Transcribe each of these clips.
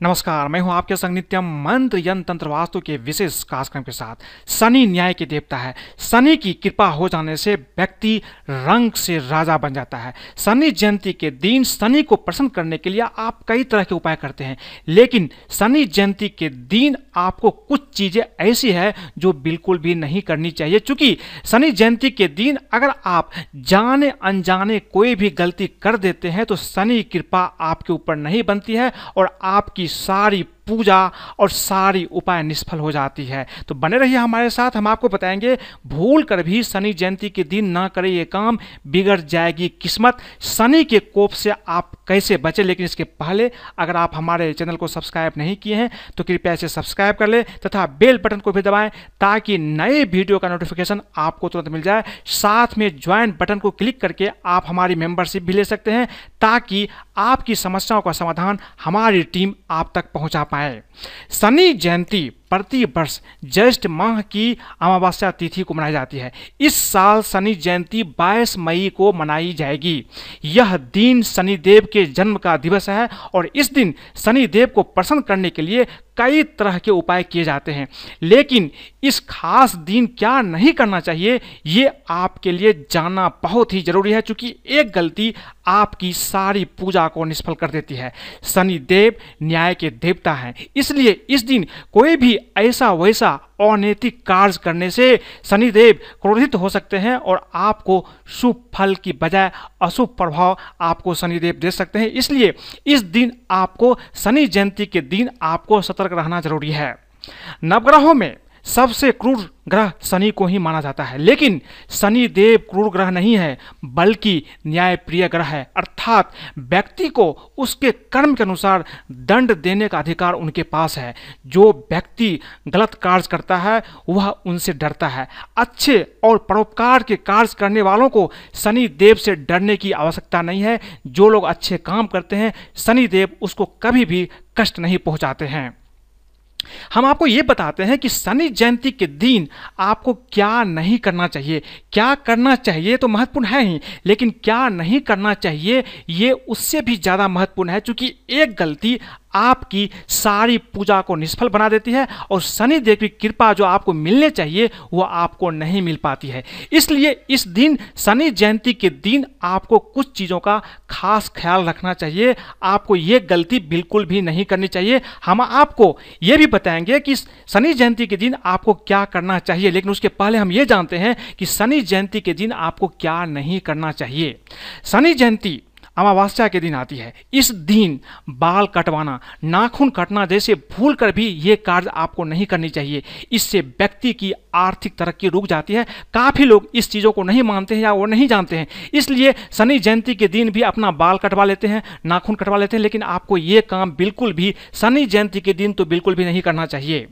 नमस्कार, मैं हूँ आपके संग नित्यम मंत्र यंत्र तंत्र वास्तु के विशेष कार्यक्रम के साथ। शनि न्याय के देवता है। शनि की कृपा हो जाने से व्यक्ति रंग से राजा बन जाता है। शनि जयंती के दिन शनि को प्रसन्न करने के लिए आप कई तरह के उपाय करते हैं। लेकिन शनि जयंती के दिन आपको कुछ चीज़ें ऐसी है जो बिल्कुल भी नहीं करनी चाहिए। क्योंकि शनि जयंती के दिन अगर आप जाने अनजाने कोई भी गलती कर देते हैं तो शनि कृपा आपके ऊपर नहीं बनती है और आपकी सारी पूजा और सारी उपाय निष्फल हो जाती है। तो बने रहिए हमारे साथ, हम आपको बताएँगे, भूल कर भी शनि जयंती के दिन ना करें ये काम, बिगड़ जाएगी किस्मत। शनि के कोप से आप कैसे बचे, लेकिन इसके पहले अगर आप हमारे चैनल को सब्सक्राइब नहीं किए हैं तो कृपया इसे सब्सक्राइब कर लें तथा बेल बटन को भी दबाएँ, ताकि नए वीडियो का नोटिफिकेशन आपको तुरंत मिल जाए। साथ में ज्वाइन बटन को क्लिक करके आप हमारी मेंबरशिप भी ले सकते हैं, ताकि आपकी समस्याओं का समाधान हमारी टीम आप तक पहुँचा पाए। शनि जयंती प्रति वर्ष ज्येष्ठ माह की अमावस्या तिथि को मनाई जाती है। इस साल शनि जयंती 22 मई को मनाई जाएगी। यह दिन शनिदेव के जन्म का दिवस है और इस दिन शनिदेव को प्रसन्न करने के लिए कई तरह के उपाय किए जाते हैं। लेकिन इस खास दिन क्या नहीं करना चाहिए, ये आपके लिए जानना बहुत ही ज़रूरी है क्योंकि एक गलती आपकी सारी पूजा को निष्फल कर देती है। शनिदेव न्याय के देवता हैं, इसलिए इस दिन कोई भी ऐसा वैसा अनैतिक कार्य करने से शनिदेव क्रोधित हो सकते हैं और आपको शुभ फल की बजाय अशुभ प्रभाव आपको शनिदेव दे सकते हैं। इसलिए इस दिन आपको शनि जयंती के दिन आपको सतर्क रहना ज़रूरी है। नवग्रहों में सबसे क्रूर ग्रह शनि को ही माना जाता है। लेकिन शनि देव क्रूर ग्रह नहीं है, बल्कि न्यायप्रिय ग्रह है। अर्थात व्यक्ति को उसके कर्म के अनुसार दंड देने का अधिकार उनके पास है। जो व्यक्ति गलत कार्य करता है, वह उनसे डरता है। अच्छे और परोपकार के कार्य करने वालों को शनि देव से डरने की आवश्यकता नहीं है। जो लोग अच्छे काम करते हैं, शनि देव उसको कभी भी कष्ट नहीं पहुंचाते हैं। हम आपको ये बताते हैं कि शनि जयंती के दिन आपको क्या नहीं करना चाहिए। क्या करना चाहिए तो महत्वपूर्ण है ही, लेकिन क्या नहीं करना चाहिए, ये उससे भी ज़्यादा महत्वपूर्ण है, क्योंकि एक गलती आपकी सारी पूजा को निष्फल बना देती है और शनि देव की कृपा जो आपको मिलने चाहिए, वो आपको नहीं मिल पाती है। इसलिए इस दिन, शनि जयंती के दिन आपको कुछ चीज़ों का खास ख्याल रखना चाहिए। आपको ये गलती बिल्कुल भी नहीं करनी चाहिए। हम आपको ये भी बताएँगे कि शनि जयंती के दिन आपको क्या करना चाहिए, लेकिन उसके पहले हम ये जानते हैं कि शनि जयंती के दिन आपको क्या नहीं करना चाहिए। शनि जयंती अमावस्या के दिन आती है। इस दिन बाल कटवाना, नाखून कटना जैसे भूल कर भी ये कार्य आपको नहीं करनी चाहिए। इससे व्यक्ति की आर्थिक तरक्की रुक जाती है। काफ़ी लोग इस चीज़ों को नहीं मानते हैं या वो नहीं जानते हैं। इसलिए शनि जयंती के दिन भी अपना बाल कटवा लेते हैं, नाखून कटवा लेते हैं, लेकिन आपको ये काम बिल्कुल भी शनि जयंती के दिन तो बिल्कुल भी नहीं करना चाहिए।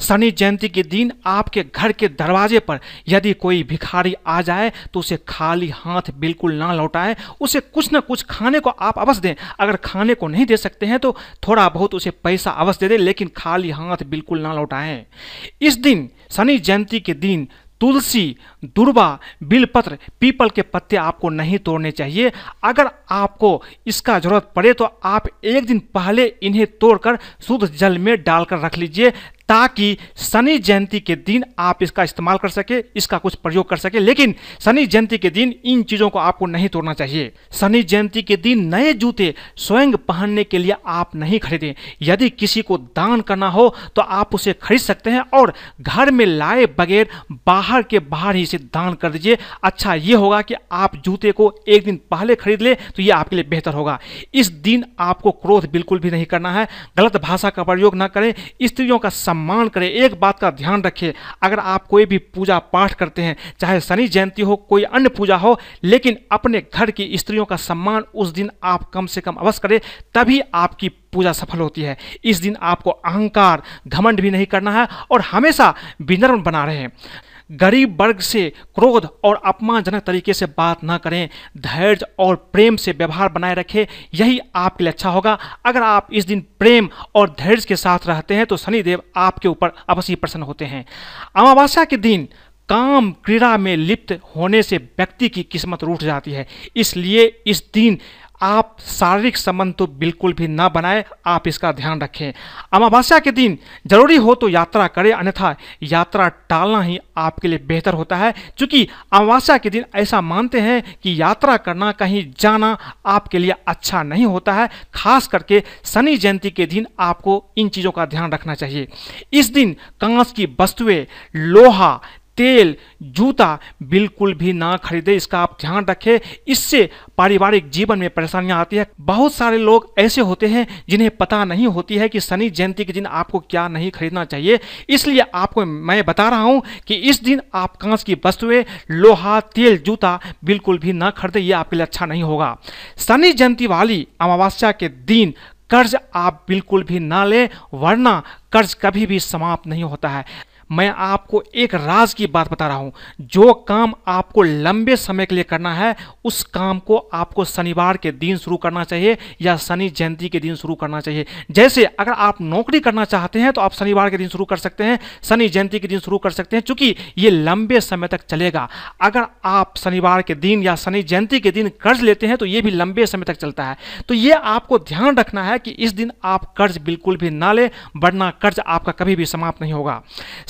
शनि जयंती के दिन आपके घर के दरवाजे पर यदि कोई भिखारी आ जाए तो उसे खाली हाथ बिल्कुल ना लौटाए। उसे कुछ ना कुछ खाने को आप अवश्य दें। अगर खाने को नहीं दे सकते हैं तो थोड़ा बहुत उसे पैसा अवश्य दे दें, लेकिन खाली हाथ बिल्कुल ना लौटाएँ। इस दिन, शनि जयंती के दिन, तुलसी, दुर्वा, बिलपत्र, पीपल के पत्ते आपको नहीं तोड़ने चाहिए। अगर आपको इसका ज़रूरत पड़े तो आप एक दिन पहले इन्हें तोड़कर शुद्ध जल में डालकर रख लीजिए। ताकि शनि जयंती के दिन आप इसका इस्तेमाल कर सके, इसका कुछ प्रयोग कर सके। लेकिन शनि जयंती के दिन इन चीज़ों को आपको नहीं तोड़ना चाहिए। शनि जयंती के दिन नए जूते स्वयं पहनने के लिए आप नहीं खरीदें। यदि किसी को दान करना हो तो आप उसे खरीद सकते हैं और घर में लाए बगैर बाहर के बाहर ही इसे दान कर दीजिए। अच्छा ये होगा कि आप जूते को एक दिन पहले खरीद ले तो ये आपके लिए बेहतर होगा। इस दिन आपको क्रोध बिल्कुल भी नहीं करना है। गलत भाषा का प्रयोग न करें। स्त्रियों का करें, एक बात का ध्यान रखें, अगर आप कोई भी पूजा पाठ करते हैं, चाहे शनि जयंती हो, कोई अन्य पूजा हो, लेकिन अपने घर की स्त्रियों का सम्मान उस दिन आप कम से कम अवश्य करें, तभी आपकी पूजा सफल होती है। इस दिन आपको अहंकार, घमंड भी नहीं करना है और हमेशा विनर्म बना रहे गरीब वर्ग से क्रोध और अपमानजनक तरीके से बात ना करें, धैर्य और प्रेम से व्यवहार बनाए रखें, यही आपके लिए अच्छा होगा। अगर आप इस दिन प्रेम और धैर्य के साथ रहते हैं तो शनिदेव आपके ऊपर अवश्य प्रसन्न होते हैं। अमावस्या के दिन काम क्रीड़ा में लिप्त होने से व्यक्ति की किस्मत रूठ जाती है। इसलिए इस दिन आप शारीरिक संबंध तो बिल्कुल भी ना बनाए, आप इसका ध्यान रखें। अमावस्या के दिन ज़रूरी हो तो यात्रा करें, अन्यथा यात्रा टालना ही आपके लिए बेहतर होता है। क्योंकि अमावस्या के दिन ऐसा मानते हैं कि यात्रा करना, कहीं जाना आपके लिए अच्छा नहीं होता है। खास करके शनि जयंती के दिन आपको इन चीज़ों का ध्यान रखना चाहिए। इस दिन कांच की वस्तुएँ, लोहा तेल, जूता बिल्कुल भी ना खरीदे, इसका आप ध्यान रखें। इससे पारिवारिक जीवन में परेशानियाँ आती है। बहुत सारे लोग ऐसे होते हैं जिन्हें पता नहीं होती है कि शनि जयंती के दिन आपको क्या नहीं खरीदना चाहिए। इसलिए आपको, मैं बता रहा हूँ कि इस दिन आप कांच की वस्तुएँ, लोहा, तेल, जूता बिल्कुल भी ना खरीदे, ये आपके लिए अच्छा नहीं होगा। शनि जयंती वाली अमावस्या के दिन कर्ज आप बिल्कुल भी ना लें, वरना कर्ज कभी भी समाप्त नहीं होता है। मैं आपको एक राज की बात बता रहा हूँ। जो काम आपको लंबे समय के लिए करना है, उस काम को आपको शनिवार के दिन शुरू करना चाहिए या शनि जयंती के दिन शुरू करना चाहिए। जैसे अगर आप नौकरी करना चाहते हैं तो आप शनिवार के दिन शुरू कर सकते हैं, शनि जयंती के दिन शुरू कर सकते हैं, चूँकि ये लंबे समय तक चलेगा। अगर आप शनिवार के दिन या शनि जयंती के दिन कर्ज लेते हैं तो ये भी लंबे समय तक चलता है। तो ये आपको ध्यान रखना है कि इस दिन आप कर्ज बिल्कुल भी ना ले, वरना कर्ज आपका कभी भी समाप्त नहीं होगा।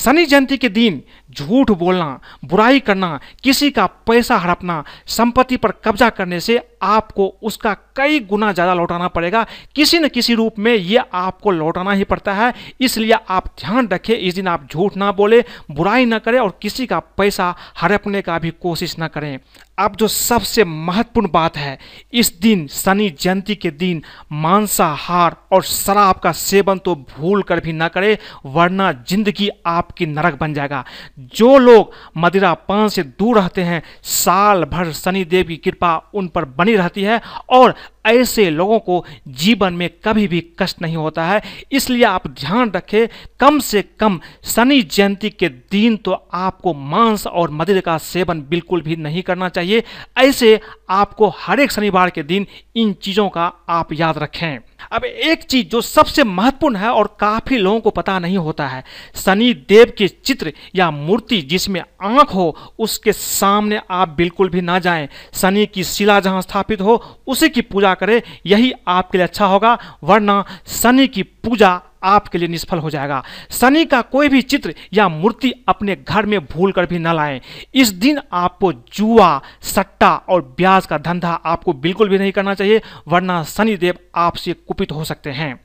शनि जयंती के दिन झूठ बोलना, बुराई करना, किसी का पैसा हड़पना, संपत्ति पर कब्जा करने से आपको उसका कई गुना ज़्यादा लौटाना पड़ेगा। किसी न किसी रूप में यह आपको लौटाना ही पड़ता है। इसलिए आप ध्यान रखें, इस दिन आप झूठ ना बोले, बुराई ना करें और किसी का पैसा हड़पने का भी कोशिश ना करें। अब जो सबसे महत्वपूर्ण बात है, इस दिन शनि जयंती के दिन मांसाहार और शराब का सेवन तो भूल कर भी ना करें, वरना ज़िंदगी आपकी नरक बन जाएगा। जो लोग मदिरा पान से दूर रहते हैं, साल भर शनि देव की कृपा उन पर बनी रहती है और ऐसे लोगों को जीवन में कभी भी कष्ट नहीं होता है। इसलिए आप ध्यान रखें, कम से कम शनि जयंती के दिन तो आपको मांस और मदिर का सेवन बिल्कुल भी नहीं करना चाहिए। ऐसे आपको हर एक शनिवार के दिन इन चीज़ों का आप याद रखें। अब एक चीज़ जो सबसे महत्वपूर्ण है और काफ़ी लोगों को पता नहीं होता है, शनि देव के चित्र या मूर्ति जिसमें आँख हो, उसके सामने आप बिल्कुल भी ना जाएँ। शनि की शिला जहाँ स्थापित हो, उसी की पूजा करें। यही आपके लिए अच्छा होगा, वरना शनि की पूजा आपके लिए निष्फल हो जाएगा। शनि का कोई भी चित्र या मूर्ति अपने घर में भूल कर भी न लाएँ। इस दिन आपको जुआ, सट्टा और ब्याज का धंधा आपको बिल्कुल भी नहीं करना चाहिए, वरना शनिदेव आपसे कुपित हो सकते हैं।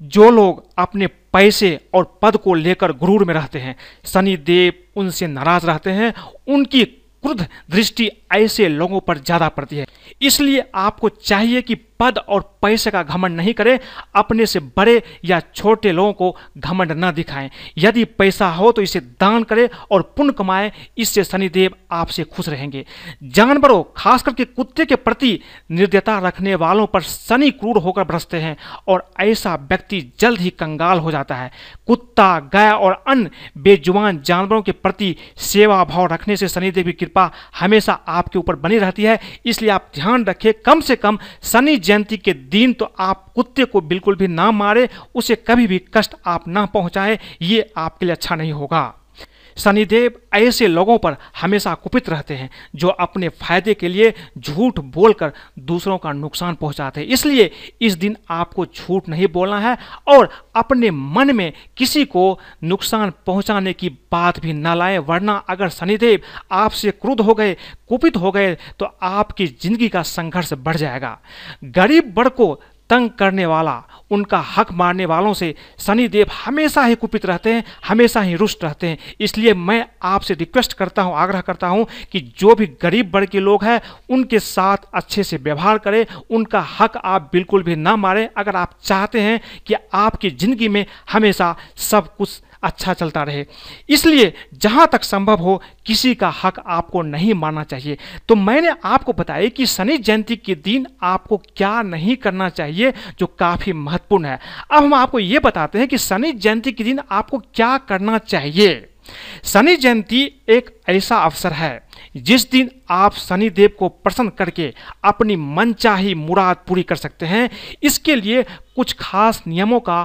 जो लोग अपने पैसे और पद को लेकर गुरूर में रहते हैं, शनिदेव उनसे नाराज़ रहते हैं। उनकी क्रुद्ध दृष्टि ऐसे लोगों पर ज़्यादा पड़ती है। इसलिए आपको चाहिए कि पद और पैसे का घमंड नहीं करें, अपने से बड़े या छोटे लोगों को घमंड न दिखाएँ। यदि पैसा हो तो इसे दान करें और पुण्य कमाएँ, इससे शनिदेव आपसे खुश रहेंगे। जानवरों खास करके कुत्ते के प्रति निर्दयता रखने वालों पर शनि क्रूर होकर बरसते हैं और ऐसा व्यक्ति जल्द ही कंगाल हो जाता है। कुत्ता, गाय और अन्य बेजुबान जानवरों के प्रति सेवा भाव रखने से शनिदेव की कृपा हमेशा आपके ऊपर बनी रहती है। इसलिए आप ध्यान रखें, कम से कम शनि जयंती के दिन तो आप कुत्ते को बिल्कुल भी ना मारे, उसे कभी भी कष्ट आप ना पहुंचाएँ, ये आपके लिए अच्छा नहीं होगा। शनिदेव ऐसे लोगों पर हमेशा कुपित रहते हैं, जो अपने फ़ायदे के लिए झूठ बोलकर दूसरों का नुकसान पहुंचाते हैं। इसलिए इस दिन आपको झूठ नहीं बोलना है और अपने मन में किसी को नुकसान पहुँचाने की बात भी न लाए, वरना अगर शनिदेव आपसे क्रुद्ध हो गए, कुपित हो गए तो आपकी ज़िंदगी का संघर्ष बढ़ जाएगा। गरीब वर्ग को तंग करने वाला, उनका हक मारने वालों से शनिदेव हमेशा ही कुपित रहते हैं, हमेशा ही रुष्ट रहते हैं। इसलिए मैं आपसे रिक्वेस्ट करता हूँ, आग्रह करता हूँ कि जो भी गरीब वर्ग के लोग हैं, उनके साथ अच्छे से व्यवहार करें, उनका हक आप बिल्कुल भी ना मारें। अगर आप चाहते हैं कि आपकी ज़िंदगी में हमेशा सब कुछ अच्छा चलता रहे। इसलिए जहाँ तक संभव हो, किसी का हक आपको नहीं मानना चाहिए। तो मैंने आपको बताया कि शनि जयंती के दिन आपको क्या नहीं करना चाहिए, जो काफ़ी महत्वपूर्ण है। अब हम आपको ये बताते हैं कि शनि जयंती के दिन आपको क्या करना चाहिए। शनि जयंती एक ऐसा अवसर है, जिस दिन आप शनि देव को प्रसन्न करके अपनी मनचाही मुराद पूरी कर सकते हैं। इसके लिए कुछ खास नियमों का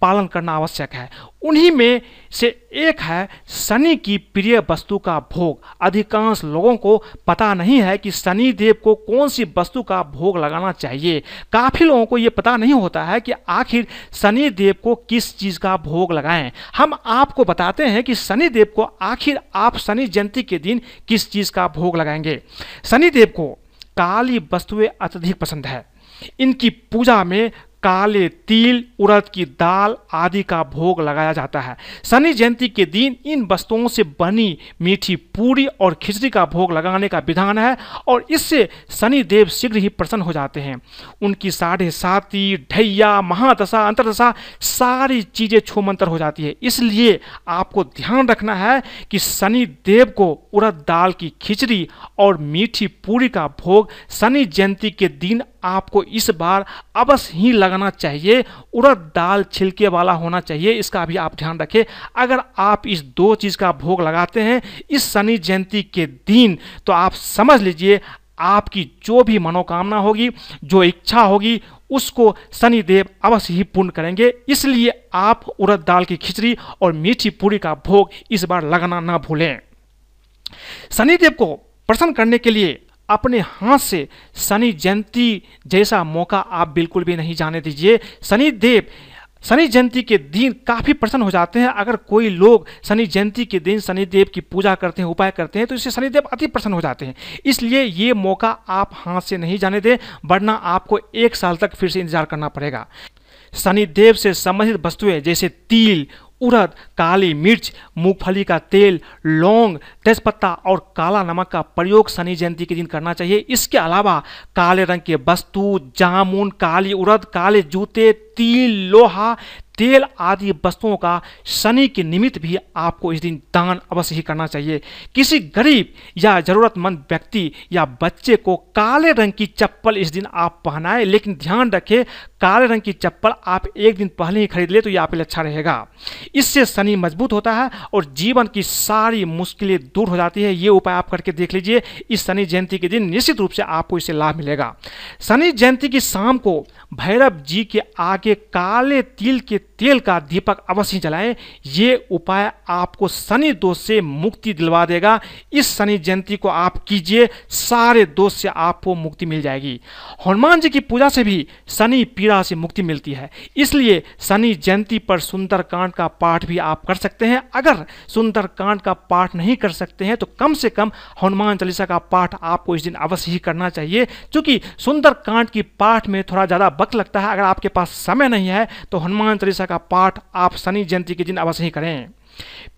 पालन करना आवश्यक है। उन्हीं में से एक है शनि की प्रिय वस्तु का भोग। अधिकांश लोगों को पता नहीं है कि शनि देव को कौन सी वस्तु का भोग लगाना चाहिए। काफ़ी लोगों को ये पता नहीं होता है कि आखिर शनि देव को किस चीज़ का भोग लगाएँ। हम आपको बताते हैं कि शनि देव को आखिर आप शनि जयंती के दिन किस चीज़ का भोग लगाएँगे। शनि देव को काली वस्तुएँ अत्यधिक पसंद है। इनकी पूजा में काले तिल, उड़द की दाल आदि का भोग लगाया जाता है। शनि जयंती के दिन इन वस्तुओं से बनी मीठी पूरी और खिचड़ी का भोग लगाने का विधान है और इससे शनि देव शीघ्र ही प्रसन्न हो जाते हैं। उनकी साढ़े साती, ढैया, महादशा, अंतरदशा सारी चीज़ें छूमंतर हो जाती है। इसलिए आपको ध्यान रखना है कि शनि देव को उड़द दाल की खिचड़ी और मीठी पूरी का भोग शनि जयंती के दिन आपको इस बार अवश्य ही लगाना चाहिए। उड़द दाल छिलके वाला होना चाहिए, इसका भी आप ध्यान रखें। अगर आप इस दो चीज़ का भोग लगाते हैं, इस शनि जयंती के दिन तो आप समझ लीजिए, आपकी जो भी मनोकामना होगी, जो इच्छा होगी, उसको शनिदेव अवश्य ही पूर्ण करेंगे। इसलिए आप उड़द दाल की खिचड़ी और मीठी पूरी का भोग इस बार लगाना ना भूलें। शनिदेव को प्रसन्न करने के लिए अपने हाथ से शनि जयंती जैसा मौका आप बिल्कुल भी नहीं जाने दीजिए। शनि देव, शनि जयंती के दिन काफ़ी प्रसन्न हो जाते हैं। अगर कोई लोग शनि जयंती के दिन शनिदेव की पूजा करते हैं, उपाय करते हैं तो इससे शनिदेव अति प्रसन्न हो जाते हैं। इसलिए ये मौका आप हाथ से नहीं जाने दें, वरना आपको एक साल तक फिर से इंतज़ार करना पड़ेगा। शनिदेव से संबंधित वस्तुएँ जैसे तिल उड़द, काली मिर्च, मूंगफली का तेल, लौंग, तेजपत्ता और काला नमक का प्रयोग शनि जयंती के दिन करना चाहिए। इसके अलावा काले रंग के वस्तु, जामुन, काली उड़द, काले जूते, तिल, लोहा तेल आदि वस्तुओं का शनि के निमित्त भी आपको इस दिन दान अवश्य ही करना चाहिए। किसी गरीब या ज़रूरतमंद व्यक्ति या बच्चे को काले रंग की चप्पल इस दिन आप पहनाएँ, लेकिन ध्यान रखें, काले रंग की चप्पल आप एक दिन पहले ही खरीद ले तो ये आपके लिए अच्छा रहेगा। इससे शनि मज़बूत होता है और जीवन की सारी मुश्किलें दूर हो जाती है। ये उपाय आप करके देख लीजिए। इस शनि जयंती के दिन निश्चित रूप से आपको इससे लाभ मिलेगा। शनि जयंती की शाम को भैरव जी के आगे काले तिल के तेल का दीपक अवश्य जलाएँ। ये उपाय आपको शनि दोष से मुक्ति दिलवा देगा। इस शनि जयंती को आप कीजिए, सारे दोष से आपको मुक्ति मिल जाएगी। हनुमान जी की पूजा से भी शनि पीड़ा से मुक्ति मिलती है। इसलिए शनि जयंती पर सुंदर कांड का पाठ भी आप कर सकते हैं। अगर सुंदर कांड का पाठ नहीं कर सकते हैं तो कम से कम हनुमान चालीसा का पाठ आपको इस दिन अवश्य ही करना चाहिए। क्योंकि सुंदर कांड की पाठ में थोड़ा ज़्यादा वक्त लगता है। अगर आपके पास समय नहीं है तो हनुमान चालीसा का पाठ आप शनि जयंती के दिन अवश्य ही करें।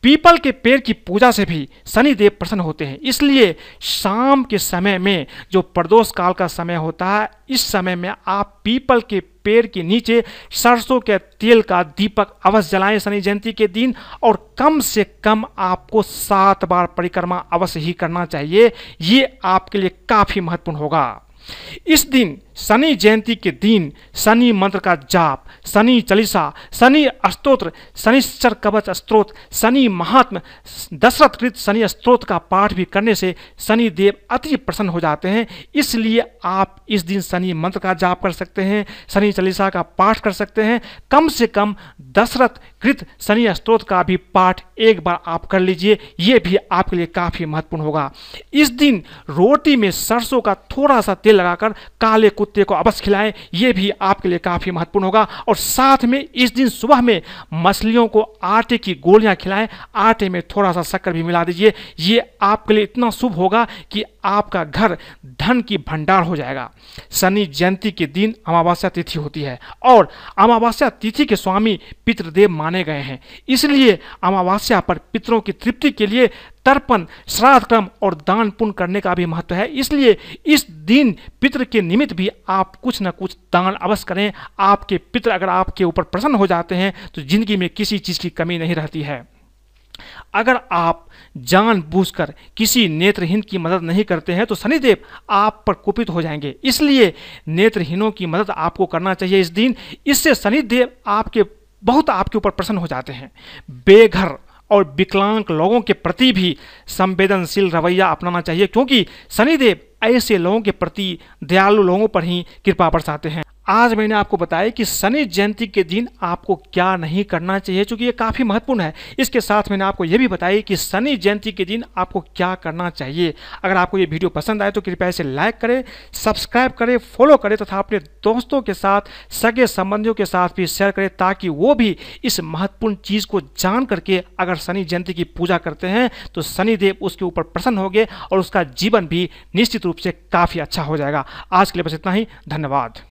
पीपल के पेड़ की पूजा से भी शनिदेव प्रसन्न होते हैं। इसलिए शाम के समय में जो प्रदोष काल का समय होता है, इस समय में आप पीपल के पेड़ के नीचे सरसों के तेल का दीपक अवश्य जलाएँ शनि जयंती के दिन और कम से कम आपको सात बार परिक्रमा अवश्य ही करना चाहिए। ये आपके लिए काफ़ी महत्वपूर्ण होगा। इस दिन शनि जयंती के दिन शनि मंत्र का जाप, शनि चालीसा, शनि स्त्रोत्र शनिश्चर कवच स्त्रोत, शनि महात्म, दशरथ कृत शनि स्त्रोत का पाठ भी करने से शनि देव अति प्रसन्न हो जाते हैं। इसलिए आप इस दिन शनि मंत्र का जाप कर सकते हैं, शनि चालीसा का पाठ कर सकते हैं। कम से कम दशरथ कृत शनि स्त्रोत का भी पाठ एक बार आप कर लीजिए, ये भी आपके लिए काफ़ी महत्वपूर्ण होगा। इस दिन रोटी में सरसों का थोड़ा सा तेल लगाकर काले कुत्ते को अवश्य खिलाएँ, ये भी आपके लिए काफ़ी महत्वपूर्ण होगा। और साथ में इस दिन सुबह में मछलियों को आटे की गोलियाँ खिलाएँ, आटे में थोड़ा सा शक्कर भी मिला दीजिए। ये आपके लिए इतना शुभ होगा कि आपका घर धन की भंडार हो जाएगा। शनि जयंती के दिन अमावस्या तिथि होती है और अमावस्या तिथि के स्वामी पितृदेव माने गए हैं। इसलिए अमावस्या पर पितरों की तृप्ति के लिए तर्पण, श्राद्ध क्रम और दान पुण्य करने का भी महत्व है। इसलिए इस दिन पितृ के निमित्त भी आप कुछ न कुछ दान अवश्य करें। आपके पितृ अगर आपके ऊपर प्रसन्न हो जाते हैं तो ज़िंदगी में किसी चीज़ की कमी नहीं रहती है। अगर आप जानबूझकर किसी नेत्रहीन की मदद नहीं करते हैं तो शनिदेव आप पर कुपित हो जाएँगे। इसलिए नेत्रहीनों की मदद आपको करना चाहिए इस दिन। इससे शनिदेव आपके, बहुत आपके ऊपर प्रसन्न हो जाते हैं। बेघर और विकलांग लोगों के प्रति भी संवेदनशील रवैया अपनाना चाहिए, क्योंकि शनिदेव ऐसे लोगों के प्रति दयालु लोगों पर ही कृपा बरसाते हैं। आज मैंने आपको बताया कि शनि जयंती के दिन आपको क्या नहीं करना चाहिए क्योंकि ये काफ़ी महत्वपूर्ण है। इसके साथ मैंने आपको ये भी बताया कि शनि जयंती के दिन आपको क्या करना चाहिए। अगर आपको ये वीडियो पसंद आए तो कृपया इसे लाइक करें, सब्सक्राइब करें, फॉलो करें तथा अपने दोस्तों के साथ, सगे संबंधियों के साथ भी शेयर करें, ताकि वो भी इस महत्वपूर्ण चीज़ को जान करके अगर शनि जयंती की पूजा करते हैं तो शनिदेव उसके ऊपर प्रसन्न होंगे और उसका जीवन भी निश्चित रूप से काफ़ी अच्छा हो जाएगा। आज के लिए बस इतना ही। धन्यवाद।